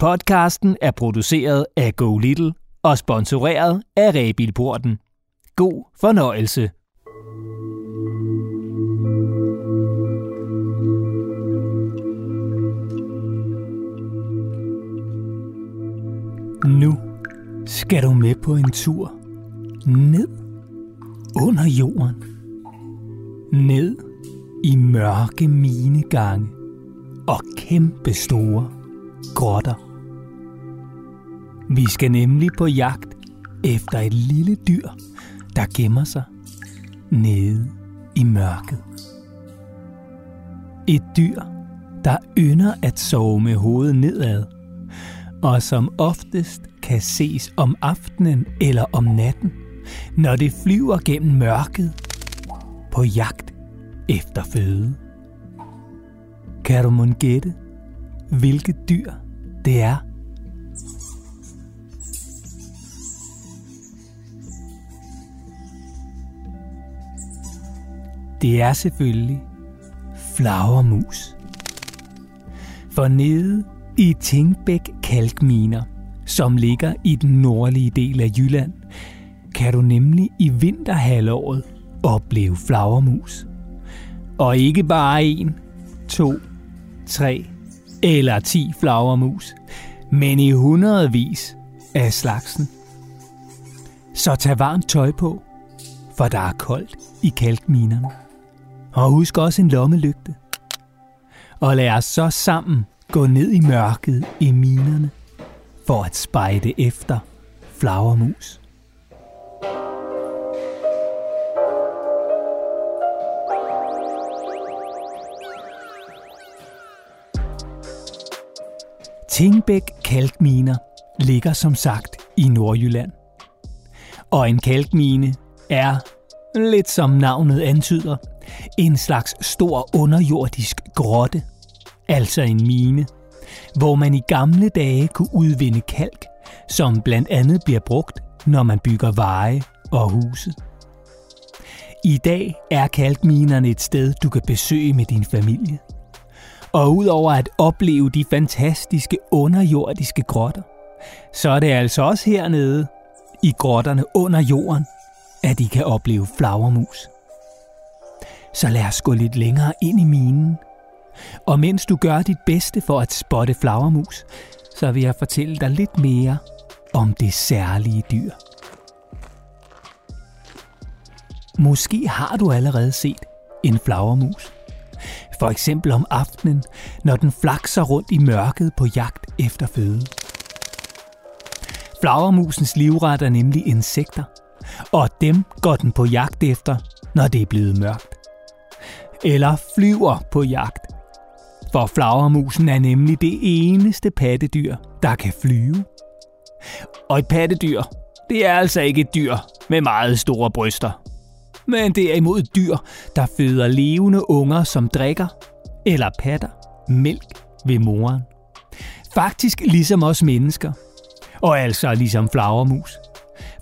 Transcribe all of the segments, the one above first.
Podcasten er produceret af Go Little og sponsoreret af Rebilporten. God fornøjelse. Nu skal du med på en tur ned under jorden. Ned i mørke minegange og kæmpe store grotter. Vi skal nemlig på jagt efter et lille dyr, der gemmer sig nede i mørket. Et dyr, der ynder at sove med hovedet nedad, og som oftest kan ses om aftenen eller om natten, når det flyver gennem mørket på jagt efter føde. Kan du mon gætte, hvilket dyr det er? Det er selvfølgelig flagermus. For nede i Tingbæk Kalkminer, som ligger i den nordlige del af Jylland, kan du nemlig i vinterhalvåret opleve flagermus. Og ikke bare en, to, tre eller ti flagermus, men i hundredvis af slagsen. Så tag varmt tøj på, for der er koldt i kalkminerne. Og husk også en lommelygte. Og lad os så sammen gå ned i mørket i minerne for at spejde efter flagermus. Tingbæk Kalkminer ligger som sagt i Nordjylland. Og en kalkmine er, lidt som navnet antyder, en slags stor underjordisk grotte, altså en mine, hvor man i gamle dage kunne udvinde kalk, som blandt andet bliver brugt, når man bygger veje og huse. I dag er kalkminerne et sted, du kan besøge med din familie. Og udover at opleve de fantastiske underjordiske grotter, så er det altså også hernede, i grotterne under jorden, at de kan opleve flagermus. Så lad os gå lidt længere ind i minen. Og mens du gør dit bedste for at spotte flagermus, så vil jeg fortælle dig lidt mere om det særlige dyr. Måske har du allerede set en flagermus. For eksempel om aftenen, når den flakser rundt i mørket på jagt efter føde. Flagermusens livret er nemlig insekter, og dem går den på jagt efter, når det er blevet mørkt. Eller flyver på jagt. For flagermusen er nemlig det eneste pattedyr, der kan flyve. Og et pattedyr, det er altså ikke et dyr med meget store bryster. Men det derimod et dyr, der føder levende unger, som drikker eller patter mælk ved moren. Faktisk ligesom os mennesker. Og altså ligesom flagermus.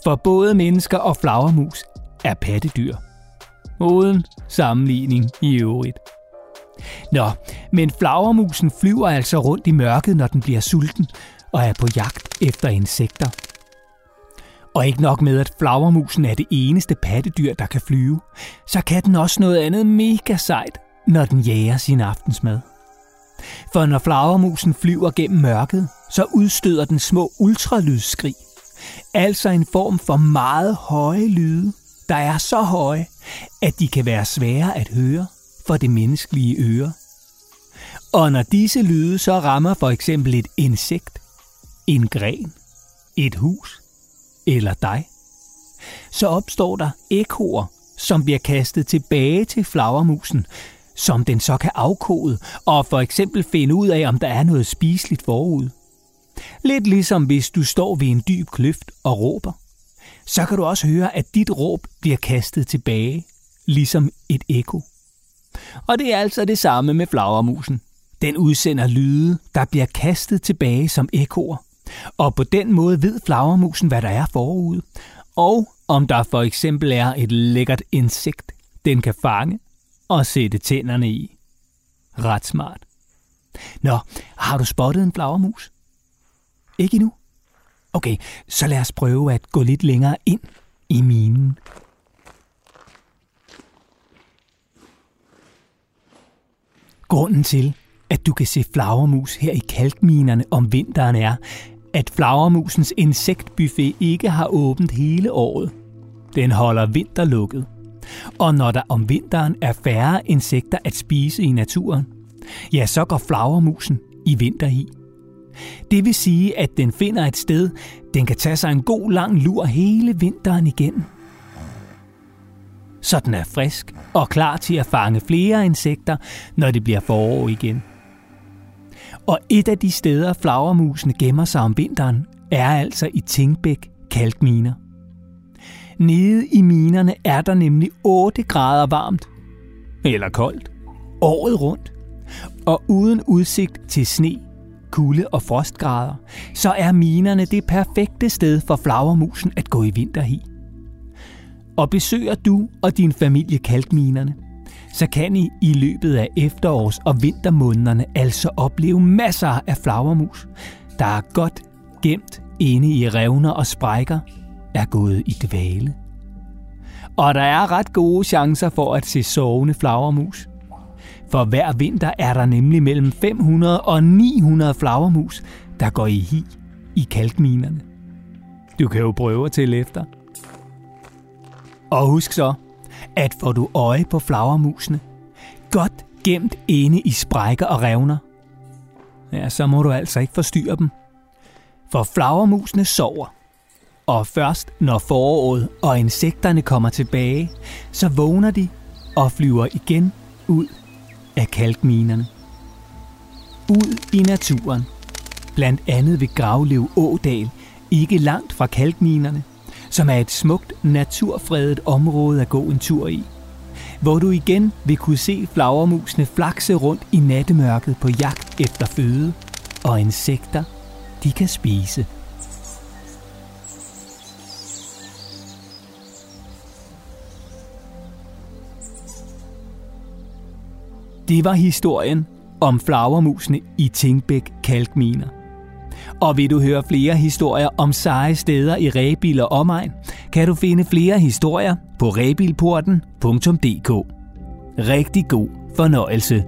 For både mennesker og flagermus er pattedyr. Uden sammenligning i øvrigt. Nå, men flagermusen flyver altså rundt i mørket, når den bliver sulten og er på jagt efter insekter. Og ikke nok med, at flagermusen er det eneste pattedyr, der kan flyve, så kan den også noget andet mega sejt, når den jager sin aftensmad. For når flagermusen flyver gennem mørket, så udstøder den små ultralydsskrig. Altså en form for meget høje lyde, der er så høje, at de kan være svære at høre for det menneskelige øre. Og når disse lyde så rammer for eksempel et insekt, en gren, et hus eller dig, så opstår der ekoer, som bliver kastet tilbage til flagermusen, som den så kan afkode og for eksempel finde ud af, om der er noget spiseligt forud. Lidt ligesom hvis du står ved en dyb kløft og råber, så kan du også høre, at dit råb bliver kastet tilbage, ligesom et ekko. Og det er altså det samme med flagermusen. Den udsender lyde, der bliver kastet tilbage som ekoer. Og på den måde ved flagermusen, hvad der er forud. Og om der for eksempel er et lækkert insekt, den kan fange og sætte tænderne i. Ret smart. Nå, har du spottet en flagermus? Ikke endnu? Okay, så lad os prøve at gå lidt længere ind i minen. Grunden til, at du kan se flagermus her i kalkminerne om vinteren er, at flagermusens insektbuffet ikke har åbent hele året. Den holder vinterlukket. Og når der om vinteren er færre insekter at spise i naturen, ja, så går flagermusen i vinterhi. Det vil sige, at den finder et sted, den kan tage sig en god lang lur hele vinteren igennem. Så den er frisk og klar til at fange flere insekter, når det bliver forår igen. Og et af de steder, flagermusene gemmer sig om vinteren, er altså i Tingbæk kalkminer. Nede i minerne er der nemlig 8 grader varmt, eller koldt, året rundt. Og uden udsigt til sne, kulde og frostgrader, så er minerne det perfekte sted for flagermusen at gå i vinterhi. Og besøger du og din familie kalkminerne, så kan I i løbet af efterårs- og vintermånederne altså opleve masser af flagermus, der er godt gemt inde i revner og sprækker, er gået i dvale. Og der er ret gode chancer for at se sovende flagermus. For hver vinter er der nemlig mellem 500 og 900 flagermus, der går i hi i kalkminerne. Du kan jo prøve at tælle efter. Og husk så, at får du øje på flagermusene, godt gemt inde i sprækker og revner, ja, så må du altså ikke forstyrre dem. For flagermusene sover, og først når foråret og insekterne kommer tilbage, så vågner de og flyver igen ud af kalkminerne. Ud i naturen, blandt andet ved Gravlev Ådal, ikke langt fra kalkminerne, som er et smukt naturfredet område at gå en tur i. Hvor du igen vil kunne se flagermusene flakse rundt i nattemørket på jagt efter føde og insekter, de kan spise. Det var historien om flagermusene i Tingbæk Kalkminer. Og vil du høre flere historier om seje steder i Rebil og omegn, kan du finde flere historier på rebilporten.dk. Rigtig god fornøjelse.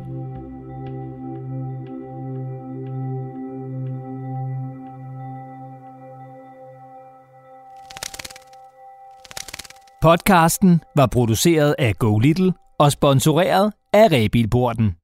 Podcasten var produceret af Go Little og sponsoreret af Rebilporten.